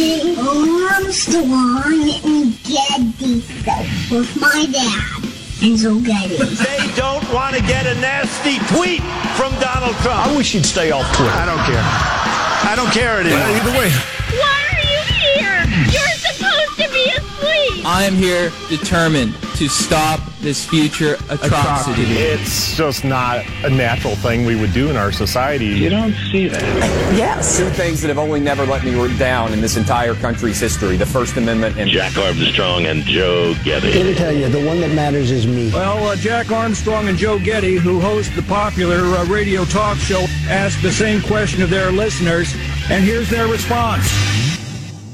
watching Armstrong and Getty Show with my dad, Enzo Getty. They don't want to get a nasty tweet from Donald Trump. I wish you'd stay off Twitter. I don't care. I don't care anymore. Either way. Why are you here? You're supposed to be asleep. I am here determined to stop this future atrocity. It's just not a natural thing we would do in our society. You don't see that. Yes. Two things that have only never let me down in this entire country's history the First Amendment and Jack Armstrong and Joe Getty. Let me tell you, the one that matters is me. Well, uh, Jack Armstrong and Joe Getty, who host the popular uh, radio talk show, asked the same question of their listeners, and here's their response.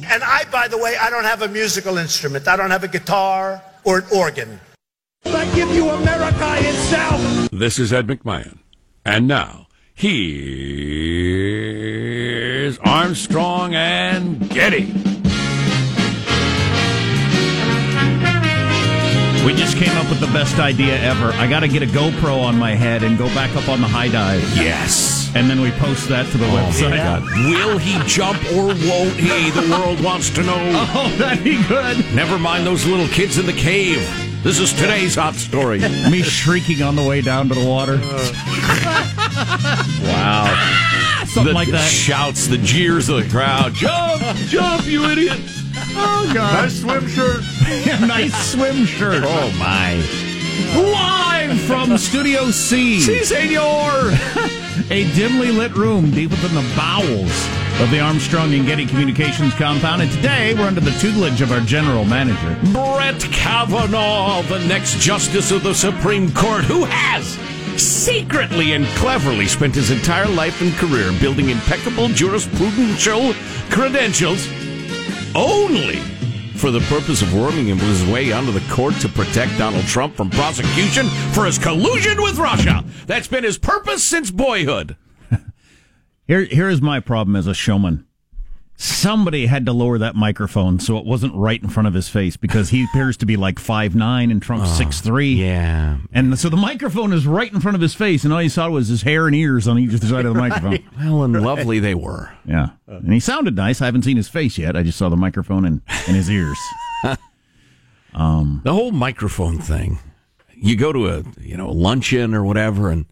And I, by the way, I don't have a musical instrument. I don't have a guitar or an organ. I give you America itself. This is Ed McMahon. And now, here's Armstrong and Getty. We just came up with the best idea ever. I got to get a GoPro on my head and go back up on the high dive. Yes. And then we post that to the oh, website. Will he jump or won't he? The world wants to know. Oh, that'd be good. Never mind those little kids in the cave. This is today's hot story. Me shrieking on the way down to the water. Wow. Something the like that. shouts, the jeers of the crowd. Jump, jump, you idiot. Oh, God. Nice swim shirt. nice swim shirt. Oh, my. Live from Studio C. Si, senor. a dimly lit room deep within the bowels of the Armstrong and Getty Communications compound. And today we're under the tutelage of our general manager. Brett Kavanaugh, the next justice of the Supreme Court, who has secretly and cleverly spent his entire life and career building impeccable jurisprudential credentials only for the purpose of worming his way onto the court to protect Donald Trump from prosecution for his collusion with Russia. That's been his purpose since boyhood. Here, here is my problem as a showman. Somebody had to lower that microphone so it wasn't right in front of his face because he appears to be like five nine and Trump's oh, six three. Yeah. And so the microphone is right in front of his face, and all you saw was his hair and ears on each side of the microphone. Well, and lovely they were. Yeah. And he sounded nice. I haven't seen his face yet. I just saw the microphone and, and his ears. The whole microphone thing. You go to a you know a luncheon or whatever, and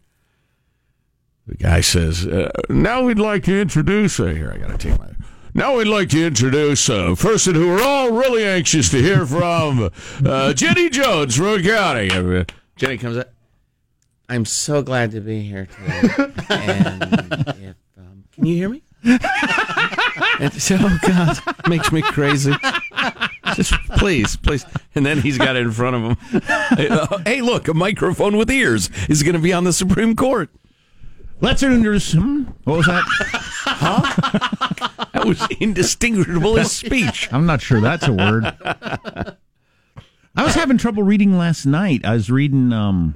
the guy says, uh, "Now we'd like to introduce uh, here. I got to take my." Now we'd like to introduce a person who we're all really anxious to hear from, uh, Jenny Jones from County. Uh, Jenny comes up. I'm so glad to be here today. and if, um, can you hear me? And so, oh God, makes me crazy. Just please, please. And then he's got it in front of him. hey, look, a microphone with ears is going to be on the Supreme Court. Let's introduce him. What was that? Huh? that was indistinguishable as speech. I'm not sure that's a word. I was having trouble reading last night. I was reading um,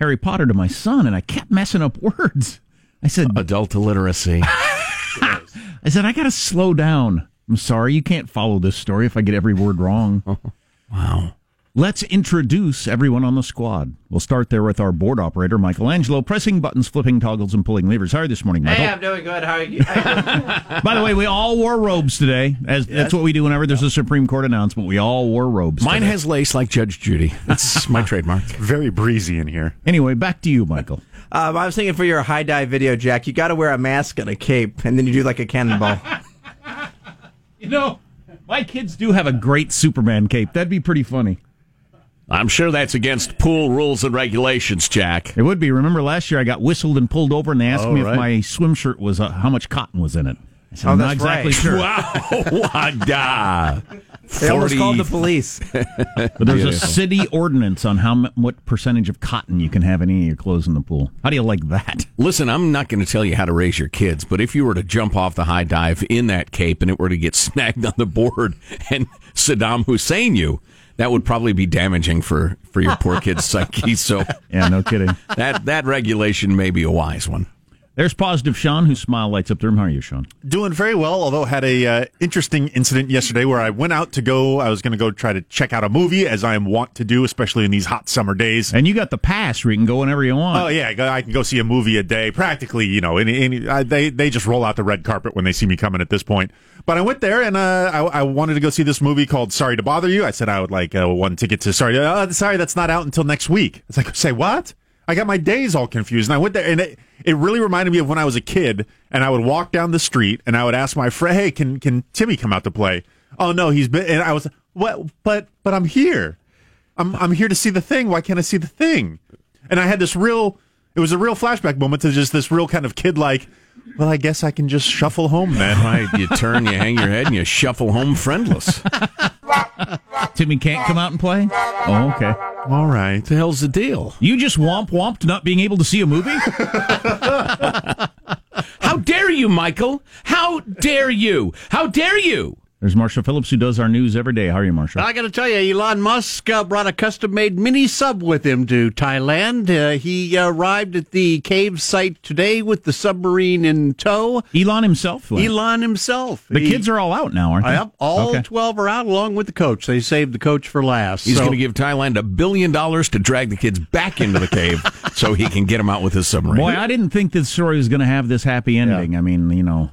Harry Potter to my son, and I kept messing up words. I said, Adult illiteracy. I said, I got to slow down. I'm sorry, you can't follow this story if I get every word wrong. Wow. Let's introduce everyone on the squad. We'll start there with our board operator, Michelangelo, pressing buttons, flipping toggles, and pulling levers. How are you this morning, Michael? Hey, I'm doing good. How are you? By the way, we all wore robes today. As that's what we do whenever there's a Supreme Court announcement. We all wore robes. Mine today. has lace like Judge Judy. That's my trademark. Very breezy in here. Anyway, back to you, Michael. Um, I was thinking for your high dive video, Jack, you got to wear a mask and a cape, and then you do like a cannonball. You know, my kids do have a great Superman cape. That'd be pretty funny. I'm sure that's against pool rules and regulations, Jack. It would be. Remember last year I got whistled and pulled over, and they asked Oh, me right. if my swim shirt was uh, how much cotton was in it. I said, Oh, I'm that's not exactly right. sure. Wow. Wada. They almost called the police. But there's a city ordinance on how mu- what percentage of cotton you can have in any of your clothes in the pool. How do you like that? Listen, I'm not going to tell you how to raise your kids, but if you were to jump off the high dive in that cape and it were to get snagged on the board and Saddam Hussein you, that would probably be damaging for, for your poor kid's psyche. So Yeah, no kidding. that that regulation may be a wise one. There's positive Sean, whose smile lights up the room. How are you, Sean? Doing very well, although had a uh, interesting incident yesterday where I went out to go. I was going to go try to check out a movie, as I am wont to do, especially in these hot summer days. And you got the pass where you can go whenever you want. Oh yeah, I can go see a movie a day, practically. You know, any, any, I, they they just roll out the red carpet when they see me coming at this point. But I went there and uh, I, I wanted to go see this movie called Sorry to Bother You. I said I would like uh, one ticket to Sorry. Uh, sorry, that's not out until next week. It's like say what? I got my days all confused, and I went there, and it, it really reminded me of when I was a kid, and I would walk down the street, and I would ask my friend, "Hey, can can Timmy come out to play?" Oh no, he's been, and I was, what? But but I'm here. I'm I'm here to see the thing. Why can't I see the thing? And I had this real. It was a real flashback moment to just this real kind of kid like. Well, I guess I can just shuffle home then. Right, you turn, you hang your head, and you shuffle home friendless. Timmy can't come out and play? Oh, okay. All right. the hell's the deal? You just womp womped not being able to see a movie? How dare you, Michael? How dare you? How dare you? There's Marshall Phillips, who does our news every day. How are you, Marshall? I got to tell you, Elon Musk uh, brought a custom made mini sub with him to Thailand. Uh, he uh, arrived at the cave site today with the submarine in tow. Elon himself? went. Elon himself. The He- kids are all out now, aren't they? Yep, all Okay. 12 are out along with the coach. They saved the coach for last. He's So- going to give Thailand a billion dollars to drag the kids back into the cave so he can get them out with his submarine. Boy, I didn't think this story was going to have this happy ending. I mean, you know,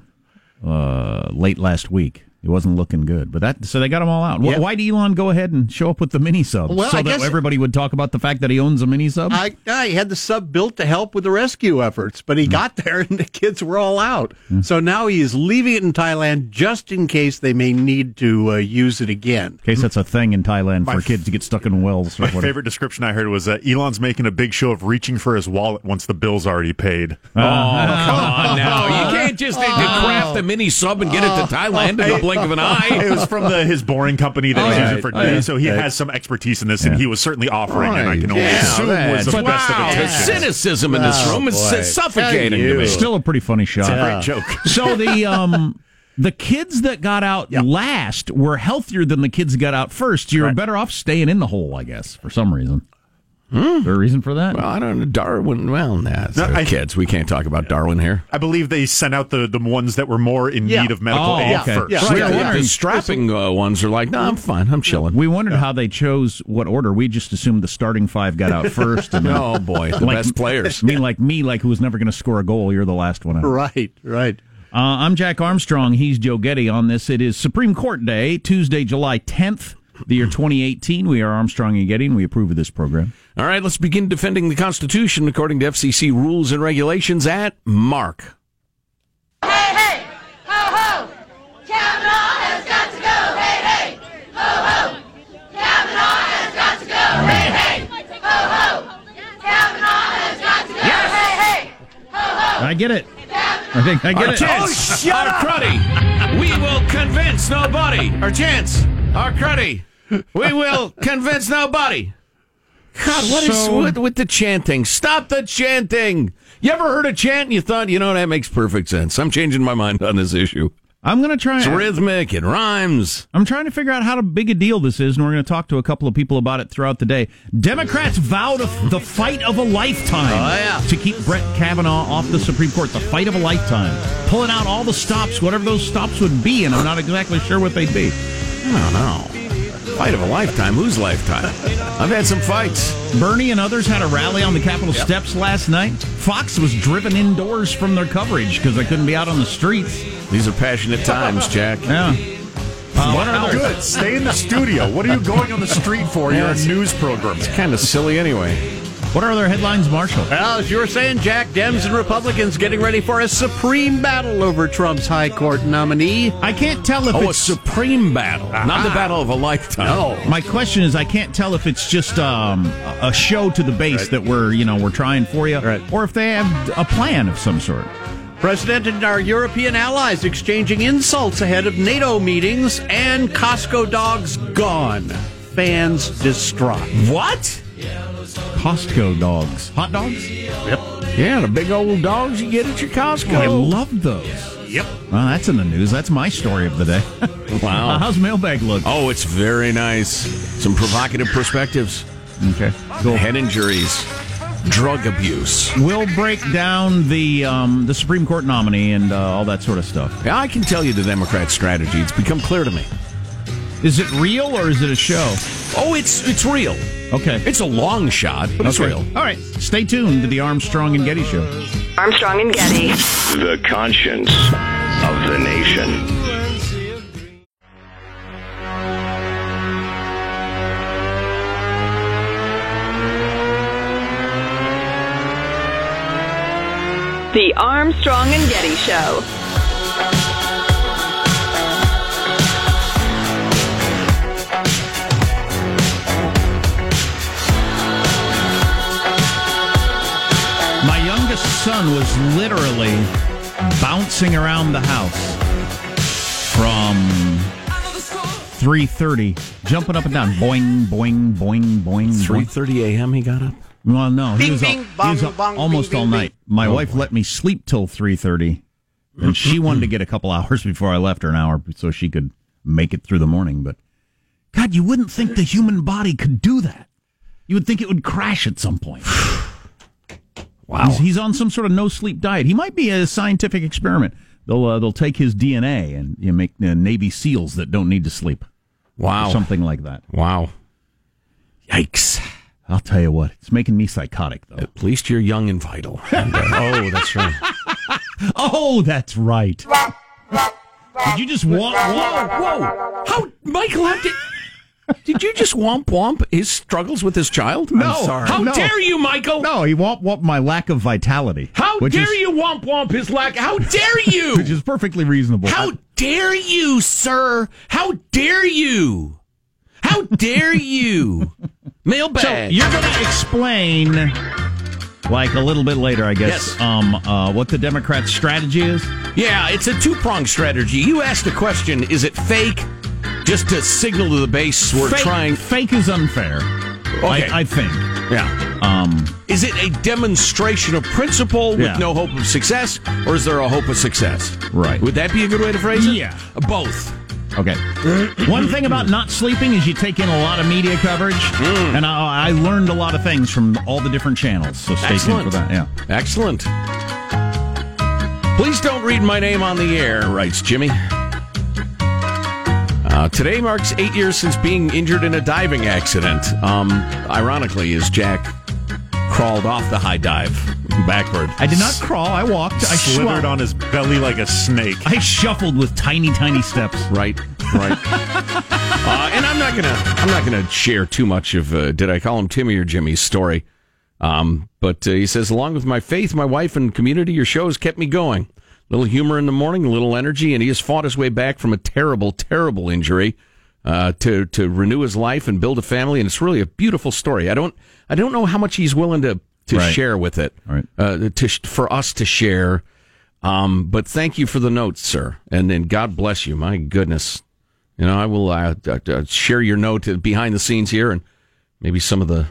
uh, late last week. It wasn't looking good, but that so they got them all out. Wh- Yeah. Why did Elon go ahead and show up with the mini sub Well, so I that everybody would talk about the fact that he owns a mini sub? I, I had the sub built to help with the rescue efforts, but he got there and the kids were all out. So now he is leaving it in Thailand just in case they may need to uh, use it again. in case that's a thing in Thailand My for f- kids to get stuck in wells. Or My whatever. favorite description I heard was uh, Elon's making a big show of reaching for his wallet once the bill's already paid. Oh, come on now. You can't just uh, craft a mini sub and get it to Thailand in the blink of an eye. it was from the, his boring company that he's Right. using for Oh, yeah. so he Right. has some expertise in this, and he was certainly offering, and I can only Yeah, assume was the that's- best of wow, the intentions. cynicism in this Oh, room is boy. suffocating to me. Still a pretty funny shot. It's a great joke. so the um the kids that got out last were healthier than the kids that got out first. You're better off staying in the hole, I guess, for some reason. Is there a reason for that? Well, I don't know. Darwin, well, nah, it's, No, I- kids. We can't talk about Darwin here. I believe they sent out the, the ones that were more in Yeah. need of medical Oh, aid okay. first. Yeah. Right, Yeah, the- the strapping uh, ones are like, no, I'm fine. I'm chilling. we wondered how they chose what order. We just assumed the starting five got out first. And then- Oh, boy, the Like- best players. I mean, like me, like who was never going to score a goal. You're the last one out. Right, right. Uh, I'm Jack Armstrong. He's Joe Getty on this. It is Supreme Court Day, Tuesday, July 10th, the year 2018. We are Armstrong and Getty, and we approve of this program. All right, let's begin defending the Constitution according to FCC rules and regulations at Mark. Hey, hey, ho, ho. Kavanaugh has got to go. Hey, hey, ho, ho. Kavanaugh has got to go. Hey, hey, ho, ho. Kavanaugh has got to go. Hey, hey, ho, ho. I get it. I think I get Our it. chance, oh, our cruddy. We will convince nobody. Our chance, our cruddy. We will convince nobody. God, what is So- with, with the chanting? Stop the chanting. You ever heard a chant and you thought, you know, that makes perfect sense. I'm changing my mind on this issue. I'm going to try. It's rhythmic, it rhymes. I'm trying to figure out how big a deal this is, and we're going to talk to a couple of people about it throughout the day. Democrats vow to the fight of a lifetime Oh, yeah. to keep Brett Kavanaugh off the Supreme Court. The fight of a lifetime. Pulling out all the stops, whatever those stops would be, and I'm not exactly sure what they'd be. I don't know. Fight of a lifetime. Whose lifetime? I've had some fights. Bernie and others had a rally on the Capitol steps last night. Fox was driven indoors from their coverage because they couldn't be out on the streets. These are passionate times, Jack. Yeah. Uh, what are Good. Stay in the studio. What are you going on the street for? You're a news program. It's kind of silly anyway. What are other headlines, Marshall? Well, as you were saying, Jack, Dems and Republicans getting ready for a supreme battle over Trump's high court nominee. I can't tell if Oh, a it's supreme battle, not the battle of a lifetime. No. My question is, I can't tell if it's just um, a show to the base that we're, you know, we're trying for you, Right. or if they have a plan of some sort. President and our European allies exchanging insults ahead of NATO meetings, and Costco dogs gone. Fans distraught. What? Costco dogs, hot dogs. Yep. Yeah, the big old dogs you get at your Costco. I love those. Yep. Well, that's in the news. That's my story of the day. Wow. How's mailbag look? Oh, it's very nice. Some provocative perspectives. Okay. Head injuries. drug abuse. We'll break down the um, the Supreme Court nominee and uh, all that sort of stuff. Yeah, I can tell you the Democrat strategy. It's become clear to me. Is it real or is it a show? Oh, it's it's real. Okay. It's a long shot, but it's real. All right. Stay tuned to the Armstrong and Getty Show. Armstrong and Getty. The conscience of the nation. The Armstrong and Getty Show. Son was literally bouncing around the house from 3:30, jumping up and down, boing, boing, boing, boing. 3.30 a.m. He got up. Well, no, he Bing, was, bing, al- bong, he was al- bong, almost bing, all night. My Oh, wife let me sleep till 3:30, and she wanted to get a couple hours before I left her, an hour so she could make it through the morning. But God, you wouldn't think the human body could do that. You would think it would crash at some point. Wow. He's, he's on some sort of no sleep diet. He might be a scientific experiment. They'll uh, they'll take his DNA and you know, make uh, Navy SEALs that don't need to sleep. Wow. Or something like that. Wow. Yikes. I'll tell you what, it's making me psychotic though. At least you're young and vital. And, uh, oh, that's right. Oh, that's right. Did you just walk? Whoa, whoa! How, Michael? How did, did you just womp womp his struggles with his child? No, I'm sorry. How no. dare you, Michael? No, he womp womp my lack of vitality. How dare is, you womp womp his lack? How dare you? Which is perfectly reasonable. How dare you, sir? How dare you? How dare you? Mailbag. So you're going to explain, like a little bit later, I guess, Yes. um, uh, what the Democrats' strategy is. Yeah, it's a two pronged strategy. You asked the question: Is it fake? Just to signal to the base we're fake, trying. Fake is unfair. Okay. I, I think. Yeah. Um, Is it a demonstration of principle with Yeah. no hope of success, or is there a hope of success? Right. Would that be a good way to phrase it? Yeah. Both. Okay. One thing about not sleeping is you take in a lot of media coverage, Hmm. and I, I learned a lot of things from all the different channels. So stay tuned for Excellent. that. Yeah. Excellent. Please don't read my name on the air, writes Jimmy. Uh, today marks eight years since being injured in a diving accident. Um, ironically, as Jack crawled off the high dive backward. I did not crawl. I walked. I Slithered on his belly like a snake. I shuffled with tiny, tiny steps. Right, right. uh, and I'm not gonna, I'm not gonna share too much of. Uh, did I call him Timmy or Jimmy's story? Um, but uh, he says, along with my faith, my wife, and community, your show has kept me going. Little humor in the morning, a little energy, and he has fought his way back from a terrible, terrible injury uh, to to renew his life and build a family. And it's really a beautiful story. I don't, I don't know how much he's willing to to Right. share with it, Right. uh, to for us to share. Um, but thank you for the notes, sir, and then God bless you. My goodness, you know I will uh, uh, uh, share your note uh, behind the scenes here, and maybe some of the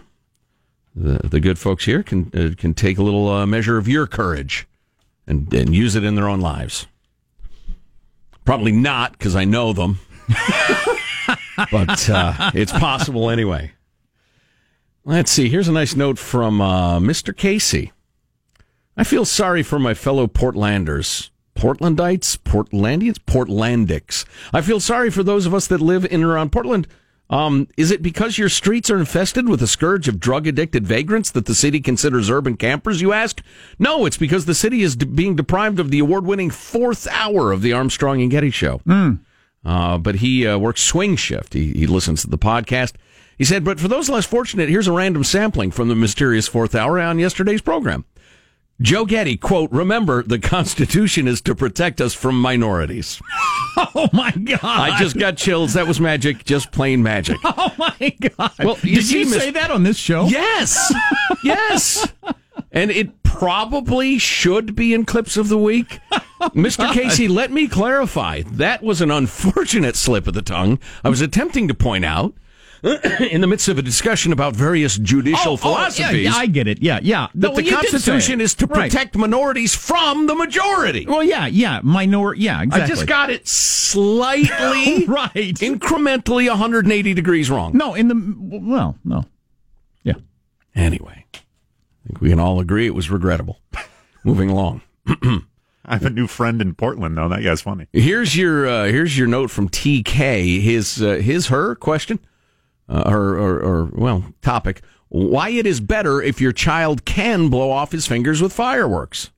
the, the good folks here can uh, can take a little uh, measure of your courage and and use it in their own lives. Probably not because I know them, but uh, it's possible anyway. Let's see. Here's a nice note from uh, Mr. Casey. I feel sorry for my fellow Portlanders. Portlandites? Portlandians? Portlandics. I feel sorry for those of us that live in and around Portland. Um, is it because your streets are infested with a scourge of drug addicted vagrants that the city considers urban campers, you ask? No, it's because the city is de- being deprived of the award winning fourth hour of the Armstrong and Getty show. Uh, but he uh, works swing shift. He, he listens to the podcast. He said, but for those less fortunate, here's a random sampling from the mysterious fourth hour on yesterday's program. Joe Getty, quote, remember, the Constitution is to protect us from minorities. Oh my god! I just got chills. That was magic, just plain magic. Oh my god! Well, you did see, you Miss- say that on this show? Yes, yes. And it probably should be in clips of the week. Mr. Oh, Casey, let me clarify. That was an unfortunate slip of the tongue. I was attempting to point out in the midst of a discussion about various judicial Oh, oh, philosophies yeah, yeah, I get it. Yeah, yeah. that No, the you Constitution is to Right. protect minorities from the majority. Well, yeah, yeah. Minor. Yeah, exactly. I just got it slightly, right. incrementally 180 degrees wrong. No, in the well, no. Yeah. Anyway, I think we can all agree it was regrettable. Moving along. I have a new friend in Portland, though. That guy's funny. Here's your uh, here's your note from TK. His uh, his her question, uh, or, or or well topic. Why it is better if your child can blow off his fingers with fireworks.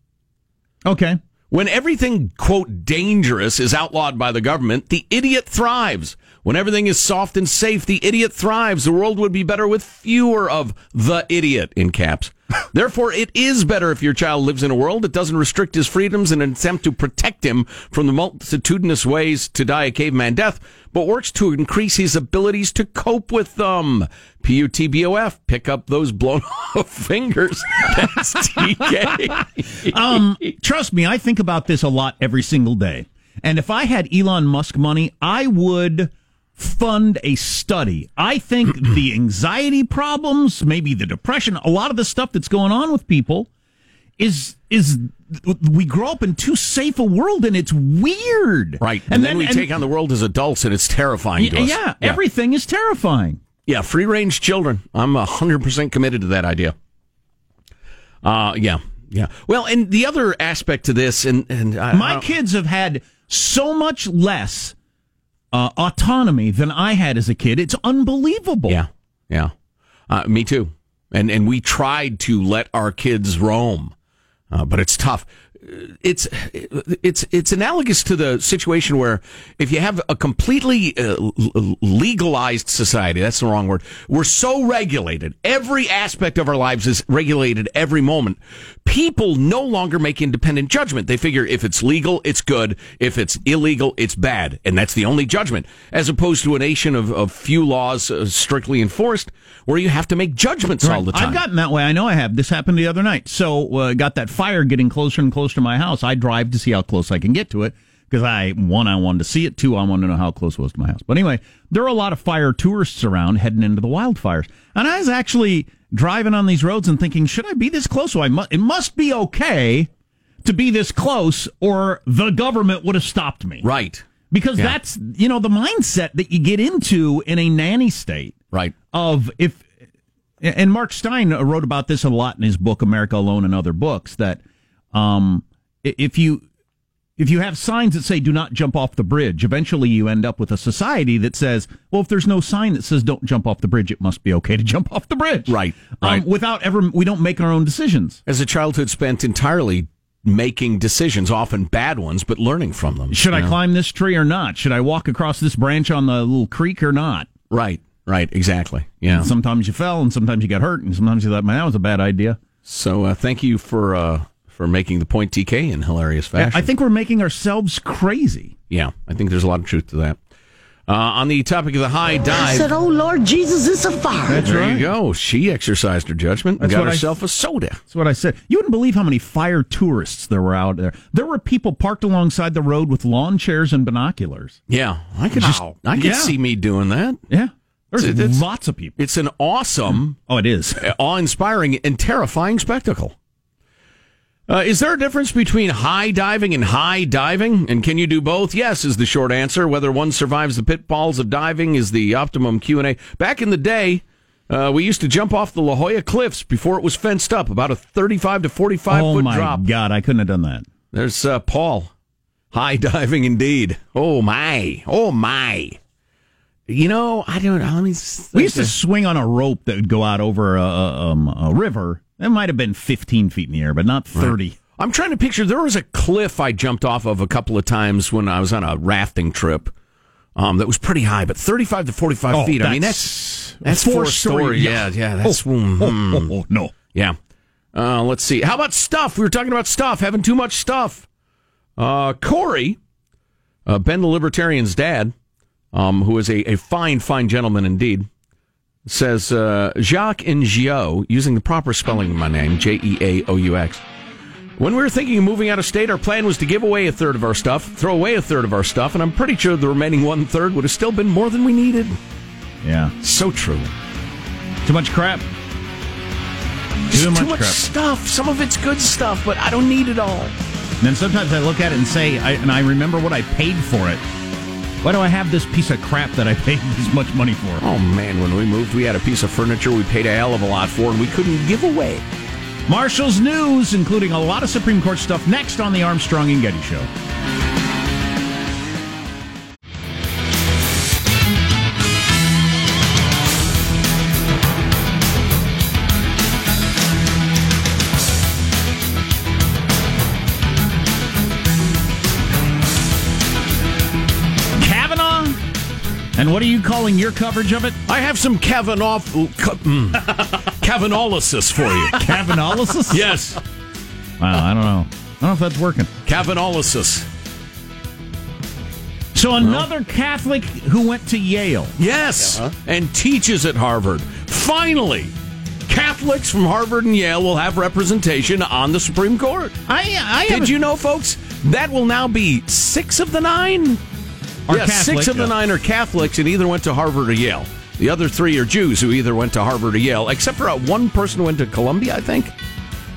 Okay. When everything, quote, dangerous is outlawed by the government, the idiot thrives. When everything is soft and safe, the idiot thrives. The world would be better with fewer of the idiot in caps. Therefore, it is better if your child lives in a world that doesn't restrict his freedoms in an attempt to protect him from the multitudinous ways to die a caveman death, but works to increase his abilities to cope with them. P-U-T-B-O-F. Pick up those blown off fingers. That's TK. um, trust me, I think about this a lot every single day. And if I had Elon Musk money, I would fund a study. I think the anxiety problems, maybe the depression, a lot of the stuff that's going on with people is is we grow up in too safe a world and it's weird. Right. And, then, we take on the world as adults and it's terrifying to us. Yeah, everything is terrifying. Yeah, free range children. I'm 100% committed to that idea. Uh, yeah, yeah. Well, and the other aspect to this, and, and I, my kids have had so much less uh, autonomy than I had as a kid. It's unbelievable. Yeah, yeah. Uh, me too. And and we tried to let our kids roam, uh, but it's tough. It's it's it's analogous to the situation where if you have a completely uh, legalized society, that's the wrong word. We're so regulated. Every aspect of our lives is regulated every moment. People no longer make independent judgment. They figure if it's legal, it's good. If it's illegal, it's bad, and that's the only judgment. As opposed to a nation of, of few laws uh, strictly enforced, where you have to make judgments all the time. I've gotten that way. I know I have. This happened the other night. So uh, got that fire getting closer and closer to my house. I drive to see how close I can get to it because I one I wanted to see it. Two I wanted to know how close it was to my house. But anyway, there are a lot of fire tourists around heading into the wildfires, and I was actually driving on these roads and thinking, should I be this close? So I must. It must be okay to be this close, or the government would have stopped me. Right. Because Yeah. that's you know the mindset that you get into in a nanny state. Right. Of if and Mark Steyn wrote about this a lot in his book America Alone and other books that um, if you if you have signs that say do not jump off the bridge, eventually you end up with a society that says, well, if there's no sign that says don't jump off the bridge, it must be okay to jump off the bridge. Right. Um, right. without ever, we don't make our own decisions. As a childhood spent entirely making decisions, often bad ones, but learning from them. Should I know? climb this tree or not? Should I walk across this branch on the little creek or not? Right. Right. Exactly. Yeah. And sometimes you fell, and sometimes you got hurt, and sometimes you thought, man, that was a bad idea. So uh, thank you for uh, for making the point, TK, in hilarious fashion. I think we're making ourselves crazy. Yeah, I think there's a lot of truth to that. Uh, on the topic of the high dive. Said, "Oh Lord Jesus, it's a fire." That's there right. you go. She exercised her judgment and That's got what I- herself a soda. That's what I said. You wouldn't believe how many fire tourists there were out there. There were people parked alongside the road with lawn chairs and binoculars. Yeah, I could just I could Yeah. see me doing that. Yeah. There's It's- it's- lots of people. It's an awesome, Oh, it is. awe-inspiring, and terrifying spectacle. Uh, is there a difference between high diving and high diving? And can you do both? Yes, is the short answer. Whether one survives the pitfalls of diving is the optimum Q and A. Back in the day, uh, we used to jump off the La Jolla Cliffs before it was fenced up, about a thirty-five to forty-five oh foot my drop. God, I couldn't have done that. There's uh, Paul. High diving indeed. Oh my. Oh my. You know, I don't know. Let me. We used to swing on a rope that would go out over a, a, um, a river. That might have been 15 feet in the air, but not 30. I'm trying to picture. There was a cliff I jumped off of a couple of times when I was on a rafting trip. Um, that was pretty high, but 35 to 45 Oh, feet. I mean, that's that's four four story. story, Yeah, yeah. That's Oh, mm, oh, hmm. oh, oh, no. Yeah. Uh, let's see. How about stuff? We were talking about stuff, having too much stuff. Uh, Corey, uh, Ben the Libertarian's dad, um, who is a, a fine, fine gentleman indeed, says uh, Jacques Ngio, using the proper spelling of my name, J E A O U X. When we were thinking of moving out of state, our plan was to give away a third of our stuff, throw away a third of our stuff, and I'm pretty sure the remaining one third would have still been more than we needed. Yeah. So true. Too much crap. Just Too too much much crap. stuff. Some of it's good stuff, but I don't need it all. And then sometimes I look at it and say, I, and I remember what I paid for it. Why do I have this piece of crap that I paid this much money for? Oh man, when we moved, we had a piece of furniture we paid a hell of a lot for, and we couldn't give away. Marshall's news, including a lot of Supreme Court stuff, next on the Armstrong and Getty Show. And what are you calling your coverage of it? I have some Kavanaugh mm, Kavanaughlysis for you. Kavanaughlysis? yes. Wow, I don't know. I don't know if that's working. Kavanaughlysis. So another Catholic who went to Yale. Yes, and teaches at Harvard. Finally, Catholics from Harvard and Yale will have representation on the Supreme Court. I, I Did you know, folks? That will now be six of the nine. Are yes, Catholic, six of the nine are Catholics and either went to Harvard or Yale. The other three are Jews who either went to Harvard or Yale, except for uh, one person who went to Columbia, I think.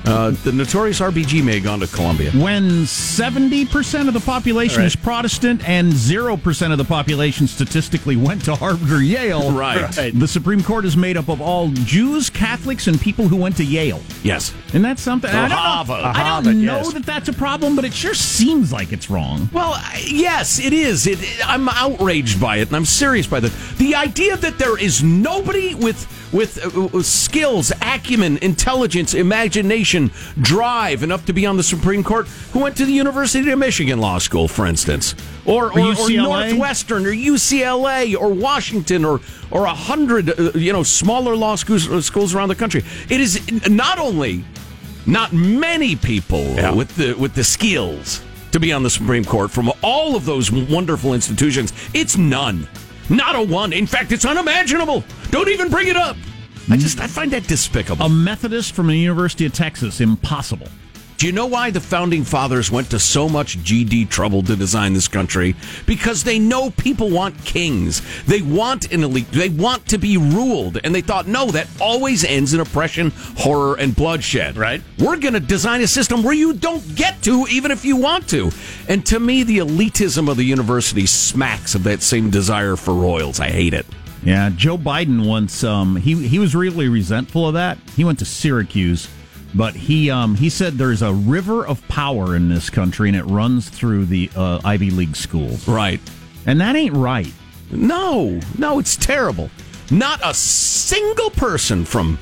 Uh, the notorious RBG may have gone to Columbia. When 70% of the population is Protestant and 0% of the population statistically went to Harvard or Yale, Right. Right. the Supreme Court is made up of all Jews, Catholics, and people who went to Yale. Yes. And that's something. Or I don't, Harvard. know, I don't Harvard, know yes. that that's a problem, but it sure seems like it's wrong. Well, yes, it is. It, I'm outraged by it, and I'm serious by that. The idea that there is nobody with with uh, skills, acumen, intelligence, imagination, drive enough to be on the Supreme Court who went to the University of Michigan Law School, for instance, or or, or UCLA? Northwestern, or UCLA, or Washington, or or a hundred uh, you know smaller law schools uh, schools around the country. It is not only not many people with the with the skills to be on the Supreme Court from all of those wonderful institutions. It's none. Not a one. In fact, it's unimaginable. Don't even bring it up. I just I mm. find that despicable. A Methodist from the University of Texas, impossible. Do you know why the founding fathers went to so much GD trouble to design this country? Because they know people want kings. They want an elite. They want to be ruled. And they thought, no, that always ends in oppression, horror, and bloodshed. Right. We're going to design a system where you don't get to, even if you want to. And to me, the elitism of the university smacks of that same desire for royals. I hate it. Yeah, Joe Biden once um, he he was really resentful of that. He went to Syracuse, but he um, he said there's a river of power in this country and it runs through the uh, Ivy League schools. Right. And that ain't right. No, no, it's terrible. Not a single person from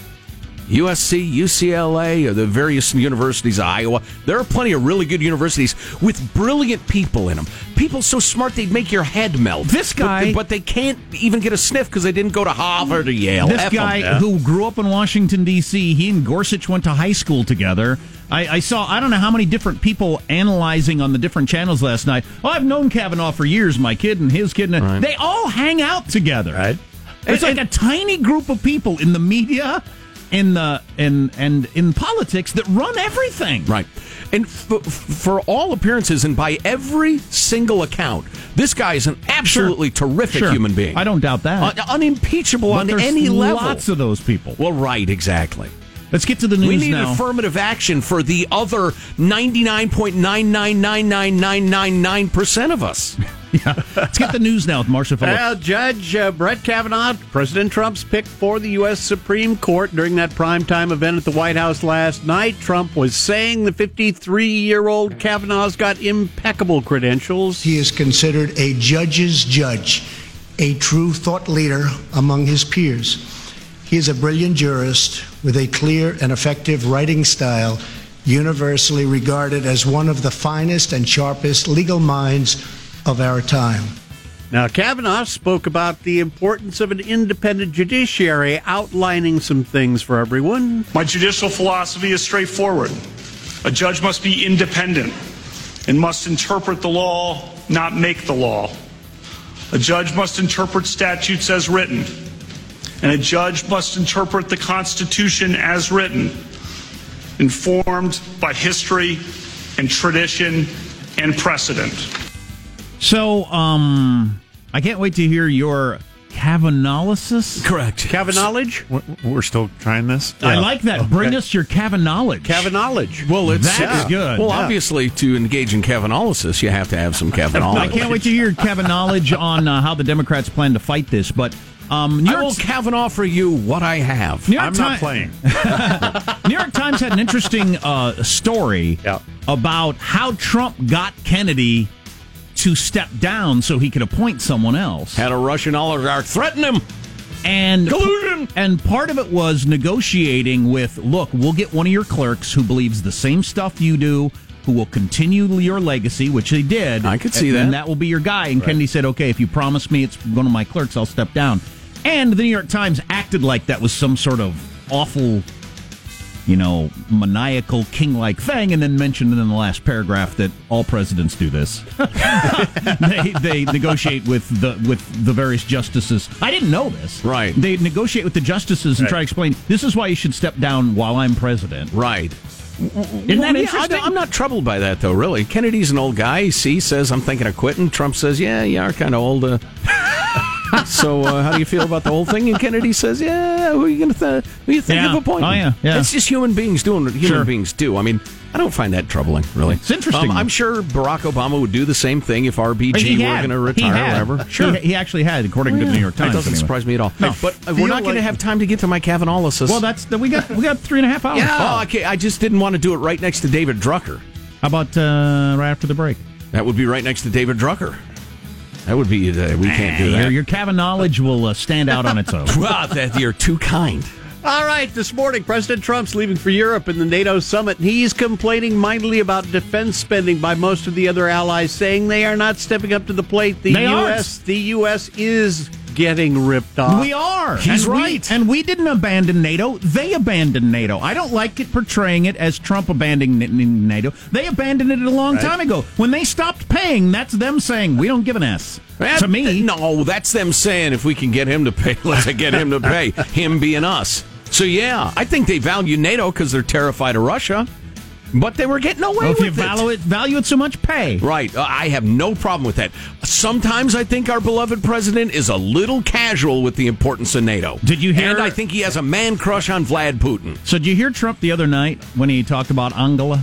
USC, UCLA, or the various universities of Iowa. There are plenty of really good universities with brilliant people in them. People so smart they'd make your head melt. This But- guy- but, they can't even get a sniff because they didn't go to Harvard or Yale. This F 'em. guy who grew up in Washington D.C. He and Gorsuch went to high school together. I, I saw I don't know how many different people analyzing on the different channels last night. Oh, I've known Kavanaugh for years. My kid and his kid. And They all hang out together. Right. It's like a tiny group of people in the media, in uh, the and and in politics that run everything. Right. And f- f- for all appearances and by every single account, this guy is an absolutely terrific Sure. human being. I don't doubt that. Un- unimpeachable But on any level. lots of those people. Well, right, exactly. Let's get to the news we need now. affirmative action for the other 99.9999999% of us. yeah. Let's get the news now with Marshall Phillips. Well, Judge uh, Brett Kavanaugh, President Trump's pick for the U.S. Supreme Court during that primetime event at the White House last night. Trump was saying the 53 year old Kavanaugh's got impeccable credentials. He is considered a judge's judge, a true thought leader among his peers. He is a brilliant jurist with a clear and effective writing style, universally regarded as one of the finest and sharpest legal minds of our time. Now, Kavanaugh spoke about the importance of an independent judiciary, outlining some things for everyone. My judicial philosophy is straightforward. A judge must be independent and must interpret the law, not make the law. A judge must interpret statutes as written, and a judge must interpret the Constitution as written, informed by history and tradition and precedent. So, um, I can't wait to hear your Kavanaughlysis. Correct. Kavanaughledge? We're still trying this. I like that. Bring us your Kavanaughledge. Kavanaughledge. Well, it's That's yeah. good. Well, Yeah. obviously, to engage in Kavanaughlysis, you have to have some Kavanaugh. I can't wait to hear Kavanaugh knowledge on uh, how the Democrats plan to fight this. But Um, New I will Kavanaugh for you what I have. New York I'm not playing. New York Times had an interesting uh, story about how Trump got Kennedy to step down so he could appoint someone else. Had a Russian oligarch threaten him. And Collusion! And part of it was negotiating with, look, we'll get one of your clerks who believes the same stuff you do, who will continue your legacy, which they did. I could see and, that. And that will be your guy. And Kennedy said, okay, if you promise me it's one of my clerks, I'll step down. And the New York Times acted like that was some sort of awful, you know, maniacal king-like thing, and then mentioned in the last paragraph that all presidents do this. they they negotiate with the with the various justices. I didn't know this. Right. They negotiate with the justices and Right. try to explain this is why you should step down while I'm president. Right. Isn't Well, that I interesting? don't- I'm not troubled by that, though, really. Kennedy's an old guy. He says, I'm thinking of quitting. Trump says, yeah, you are kind of old. Uh. so, uh, how do you feel about the whole thing? And Kennedy says, yeah, who are you going to th- who you think Yeah. of appointing? Oh, yeah, yeah. It's just human beings doing what human Sure. beings do. I mean, I don't find that troubling, really. It's interesting. Um, I'm sure Barack Obama would do the same thing if RBG were going to retire or whatever. Sure. He, he actually had, according to the New York Times. That doesn't anyway. surprise me at all. No. But uh, we're not going to have time to get to my Kavanaughlysis. Well, that's we got we got three and a half hours. yeah. Oh, okay. I just didn't want to do it right next to David Drucker. How about uh, right after the break? That would be right next to David Drucker. That would be. Uh, we can't do that. your Kavanaugh knowledge will uh, stand out on its own. Wow, that you're too kind. All right, this morning, President Trump's leaving for Europe in the NATO summit. He's complaining mightily about defense spending by most of the other allies, saying they are not stepping up to the plate. The They aren't. U.S. the U.S. is getting ripped off. We are. He's and we- right. and we didn't abandon NATO. They abandoned NATO. I don't like it portraying it as Trump abandoning NATO. They abandoned it a long Right. time ago. When they stopped paying, that's them saying, we don't give an S. That- to me, no, that's them saying if we can get him to pay, let's get him to pay. him being us. So yeah, I think they value NATO because they're terrified of Russia, but they were getting away Well, if with you it. value it, value it so much, pay. Right. Uh, I have no problem with that. Sometimes I think our beloved president is a little casual with the importance of NATO. Did you hear- And I think he has a man crush on Vlad Putin. So did you hear Trump the other night when he talked about Angela?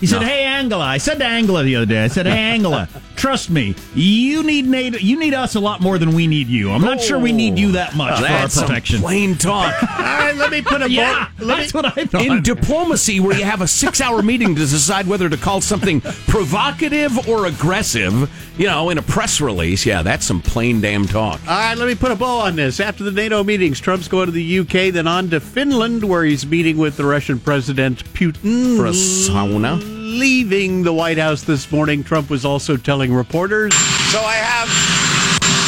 He said, No. "Hey Angela." I said to Angela the other day. I said, "Hey Angela, trust me. You need NATO. You need us a lot more than we need you. I'm not sure we need you that much for our That's some protection." plain talk. All right, let me put a yeah, bow- let that's me, what I thought. In diplomacy, where you have a six hour meeting to decide whether to call something provocative or aggressive, you know, in a press release, yeah, that's some plain damn talk. All right, let me put a bow on this. After the NATO meetings, Trump's going to the UK, then on to Finland, where he's meeting with the Russian President Putin. For a sauna? Leaving the White House this morning, Trump was also telling reporters. So I have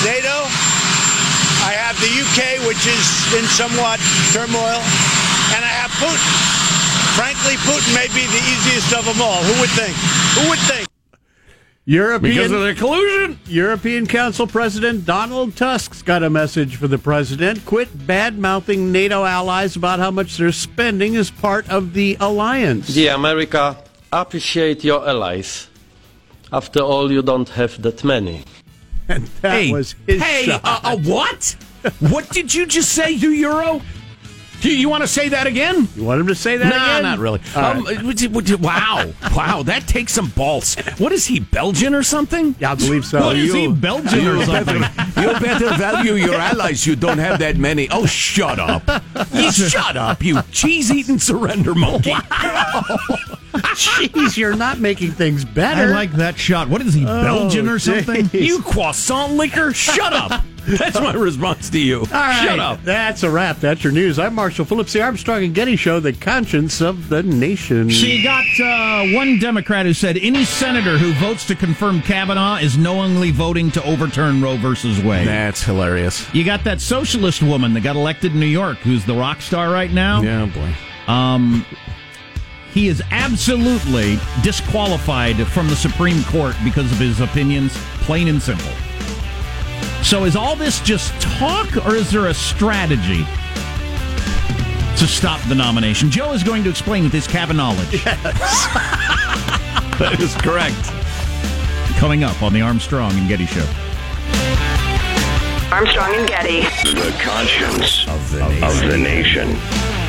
NATO. I have the UK, which is in somewhat turmoil, and I have Putin. Frankly, Putin may be the easiest of them all. Who would think? Who would think? European, Because of the collusion? European Council President Donald Tusk's got a message for the president. Quit bad mouthing NATO allies about how much they're spending as part of the alliance. The America appreciate your allies. After all, you don't have that many. And that hey, was his hey, shot. uh, uh, what? what did you just say, you Euro? Do you want to say that again? You want him to say that again? no, again? not really. Um, right. would you- would you- wow, wow, that takes some balls. What is he, Belgian or something? Yeah, I believe so. What is he, Belgian or something? You better value your allies. You don't have that many. Oh, shut up. You shut up, you cheese eating surrender monkey. Jeez, you're not making things better. I like that shot. What is he, Belgian or something? geez. You croissant liquor, shut up. That's my response to you. All right, Shut up. That's a wrap. That's your news. I'm Marshall Phillips, the Armstrong and Getty Show, the conscience of the nation. She got uh, one Democrat who said any senator who votes to confirm Kavanaugh is knowingly voting to overturn Roe versus Wade. That's hilarious. You got that socialist woman that got elected in New York, who's the rock star right now. Yeah, boy. Um, he is absolutely disqualified from the Supreme Court because of his opinions, plain and simple. So, is all this just talk, or is there a strategy to stop the nomination? Joe is going to explain with his Kavanaugh knowledge. That is correct. Coming up on the Armstrong and Getty Show. Armstrong and Getty. The conscience of the nation. Of the nation.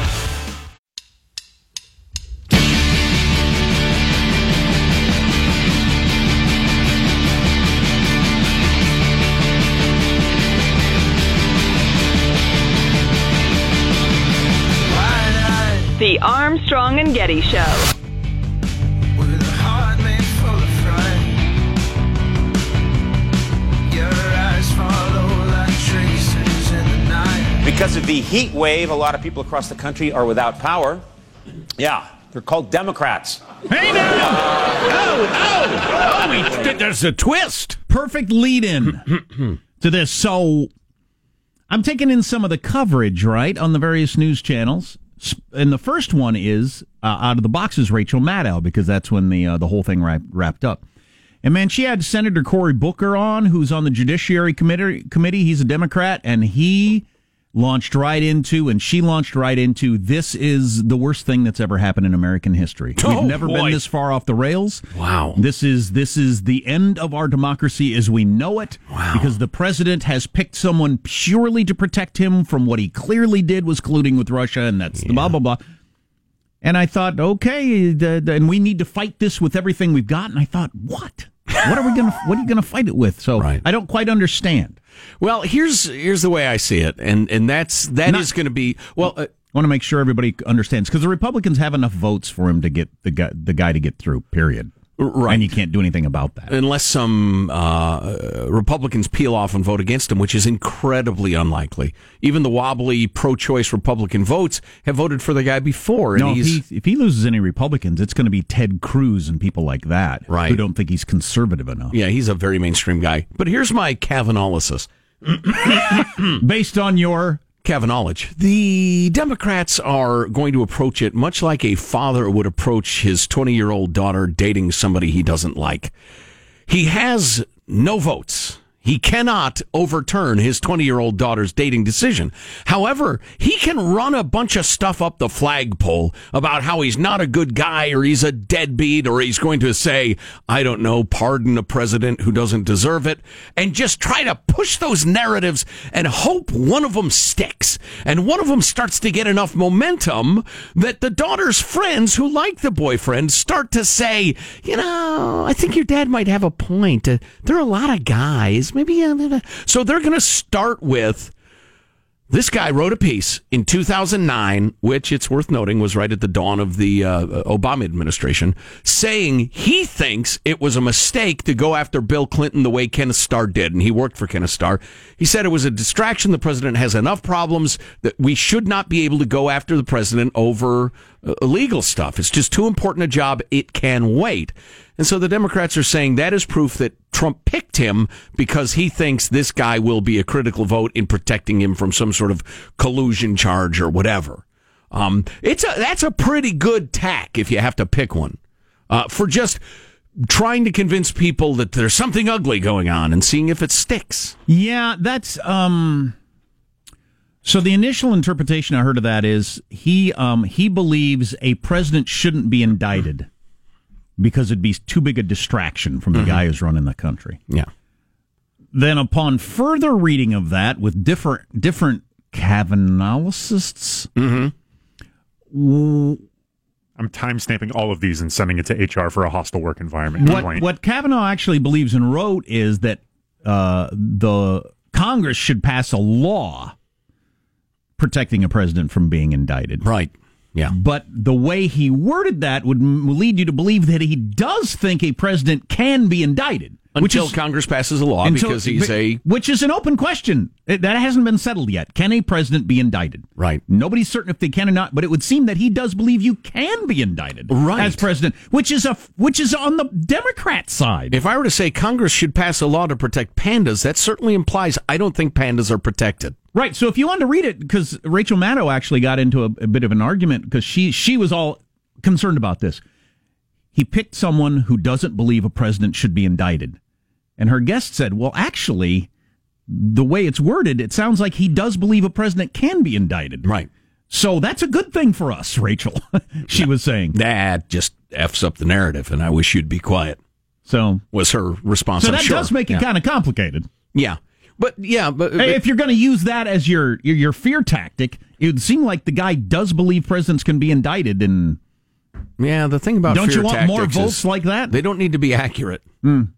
And Getty Show. Because of the heat wave, a lot of people across the country are without power. Yeah, they're called Democrats. Hey now! Oh, oh, oh! we- There's a twist. Perfect lead in to this. So I'm taking in some of the coverage, right, on the various news channels. And the first one is uh, out of the box is Rachel Maddow because that's when the uh, the whole thing wrap, wrapped up. And man, she had Senator Cory Booker on, who's on the Judiciary Committee. Committee. He's a Democrat, and he launched right into, and she launched right into. This is the worst thing that's ever happened in American history. Oh, We've never boy. been this far off the rails. Wow. This is this is the end of our democracy as we know it. Wow. Because the president has picked someone purely to protect him from what he clearly did was colluding with Russia, and that's the blah blah blah. And I thought, okay, the, the- and we need to fight this with everything we've got. And I thought, what? What are we gonna? What are you gonna fight it with? So I don't quite understand. Well, here's here's the way I see it, and and that's that is going to be well. Uh, I want to make sure everybody understands because the Republicans have enough votes for him to get the guy, the guy to get through. Period. Right. And you can't do anything about that. unless some uh, Republicans peel off and vote against him, which is incredibly unlikely. Even the wobbly pro-choice Republican votes have voted for the guy before, and No, if he, if he loses any Republicans, it's going to be Ted Cruz and people like that Right. who don't think he's conservative enough. yeah, he's a very mainstream guy. But here's my Kavanaughlysis. Based on your Kavanaughage. The Democrats are going to approach it much like a father would approach his 20 year old daughter dating somebody he doesn't like. He has no votes. He cannot overturn his 20 year old daughter's dating decision. However, he can run a bunch of stuff up the flagpole about how he's not a good guy or he's a deadbeat or he's going to say, I don't know, pardon a president who doesn't deserve it and just try to push those narratives and hope one of them sticks and one of them starts to get enough momentum that the daughter's friends who like the boyfriend start to say, you know, I think your dad might have a point. Uh, there are a lot of guys. Maybe. Uh, so they're going to start with this guy wrote a piece in 2009, which it's worth noting was right at the dawn of the uh, Obama administration, saying he thinks it was a mistake to go after Bill Clinton the way Kenneth Starr did, and he worked for Kenneth Starr. He said it was a distraction. The president has enough problems that we should not be able to go after the president over uh, illegal stuff. It's just too important a job. It can wait. And so the Democrats are saying that is proof that Trump picked him because he thinks this guy will be a critical vote in protecting him from some sort of collusion charge or whatever. Um, it's a that's a pretty good tack if you have to pick one uh, for just trying to convince people that there's something ugly going on and seeing if it sticks. Yeah, that's um so the initial interpretation I heard of that is he um he believes a president shouldn't be indicted because it'd be too big a distraction from the guy who's running the country. Yeah. Then upon further reading of that with different different Kavanaughlists, I'm time stamping all of these and sending it to HR for a hostile work environment what complaint. what Kavanaugh actually believes and wrote is that uh, the Congress should pass a law protecting a president from being indicted. Right. Yeah. But the way he worded that would m- lead you to believe that he does think a president can be indicted. which Until is- Congress passes a law until- because he's but- a which is an open question that hasn't been settled yet. Can a president be indicted? Right. Nobody's certain if they can or not, but it would seem that he does believe you can be indicted Right. as president, which is a which is on the Democrat side. If I were to say Congress should pass a law to protect pandas, that certainly implies I don't think pandas are protected. Right. So if you wanted to read it, because Rachel Maddow actually got into a, a bit of an argument because she she was all concerned about this. He picked someone who doesn't believe a president should be indicted, and her guest said, "Well, actually, the way it's worded, it sounds like he does believe a president can be indicted." Right. So that's a good thing for us, Rachel. she was saying that just f's up the narrative, and I wish you'd be quiet. So was her response. So that sure. does make it Yeah. kind of complicated. Yeah, but yeah, but, Hey, if you're going to use that as your, your your fear tactic, it would seem like the guy does believe presidents can be indicted, and Yeah, the thing about Don't you want more votes like that? They don't need to be accurate,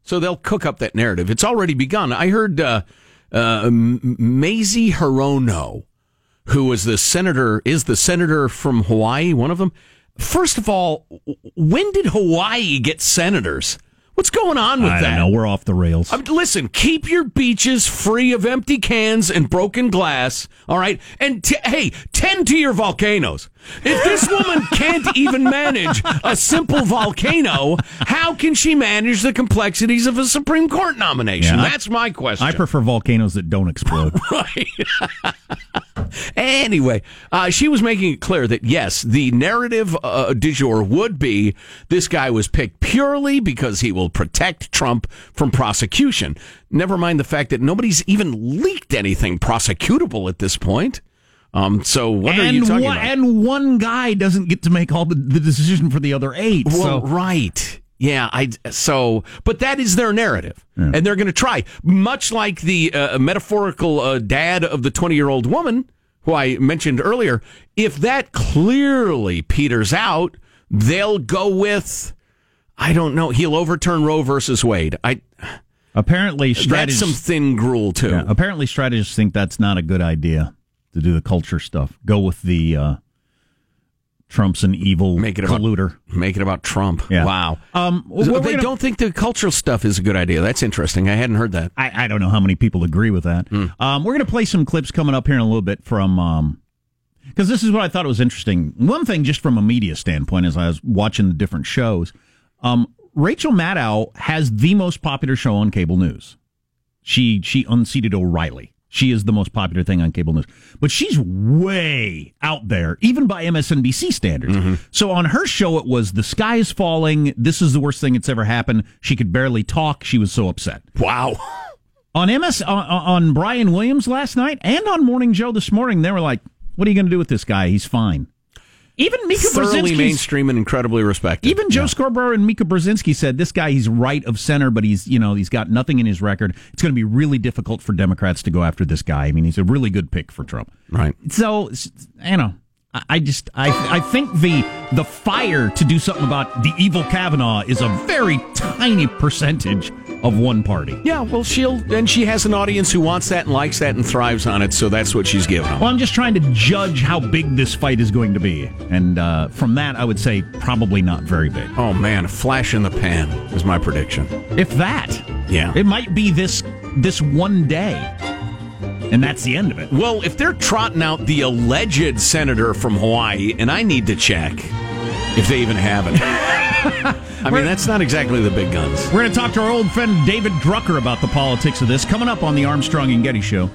so they'll cook up that narrative. It's already begun. I heard uh, uh, M- Mazie Hirono, who was the senator, is the senator from Hawaii, one of them. First of all, when did Hawaii get senators? What's going on with I that? don't know. We're off the rails. I mean, listen, keep your beaches free of empty cans and broken glass. All right, and t- hey, tend to your volcanoes. If this woman can't even manage a simple volcano, how can she manage the complexities of a Supreme Court nomination? Yeah, I- That's my question. I prefer volcanoes that don't explode. right. anyway, uh, she was making it clear that yes, the narrative uh, du jour would be this guy was picked purely because he will protect Trump from prosecution. Never mind the fact that nobody's even leaked anything prosecutable at this point. Um, so what are you and, talking one, about? and one guy doesn't get to make all the, the decision for the other eight. Well, so right. Yeah, I so, but that is their narrative, and they're going to try. Much like the uh, metaphorical uh, dad of the twenty-year-old woman who I mentioned earlier. If that clearly peters out, they'll go with. I don't know. He'll overturn Roe versus Wade. I apparently that's some thin gruel too. yeah, apparently strategists think that's not a good idea to do the culture stuff. Go with the uh, Trump's an evil Make it about- colluder. Make it about Trump. Yeah. Wow. Um, well, So they gonna- don't think the cultural stuff is a good idea. That's interesting. I hadn't heard that. I, I don't know how many people agree with that. Um, we're going to play some clips coming up here in a little bit from. Um, because this is what I thought was interesting. One thing, just from a media standpoint, as I was watching the different shows, um, Rachel Maddow has the most popular show on cable news. She she unseated O'Reilly. She is the most popular thing on cable news, but she's way out there, even by MSNBC standards. Mm-hmm. So on her show, it was the sky is falling. This is the worst thing that's ever happened. She could barely talk. She was so upset. Wow. On MS on, uh, uh, on Brian Williams last night and on Morning Joe this morning, they were like, "What are you going to do with this guy? He's fine." Even Mika Thoroughly mainstream and incredibly respected. Even Joe Scarborough and Mika Brzezinski said this guy he's right of center, but he's you know he's got nothing in his record. It's going to be really difficult for Democrats to go after this guy. I mean, he's a really good pick for Trump. Right. So you know, I, I just I I think the the fire to do something about the evil Kavanaugh is a very tiny percentage of one party. Yeah, well, she'll and she has an audience who wants that and likes that and thrives on it, so that's what she's giving them. Well, I'm just trying to judge how big this fight is going to be, and uh, from that, I would say probably not very big. Oh man, a flash in the pan is my prediction. If that, Yeah. it might be this this one day, and that's the end of it. Well, if they're trotting out the alleged senator from Hawaii, and I need to check if they even have it. I mean, that's not exactly the big guns. We're going to talk to our old friend David Drucker about the politics of this coming up on the Armstrong and Getty Show.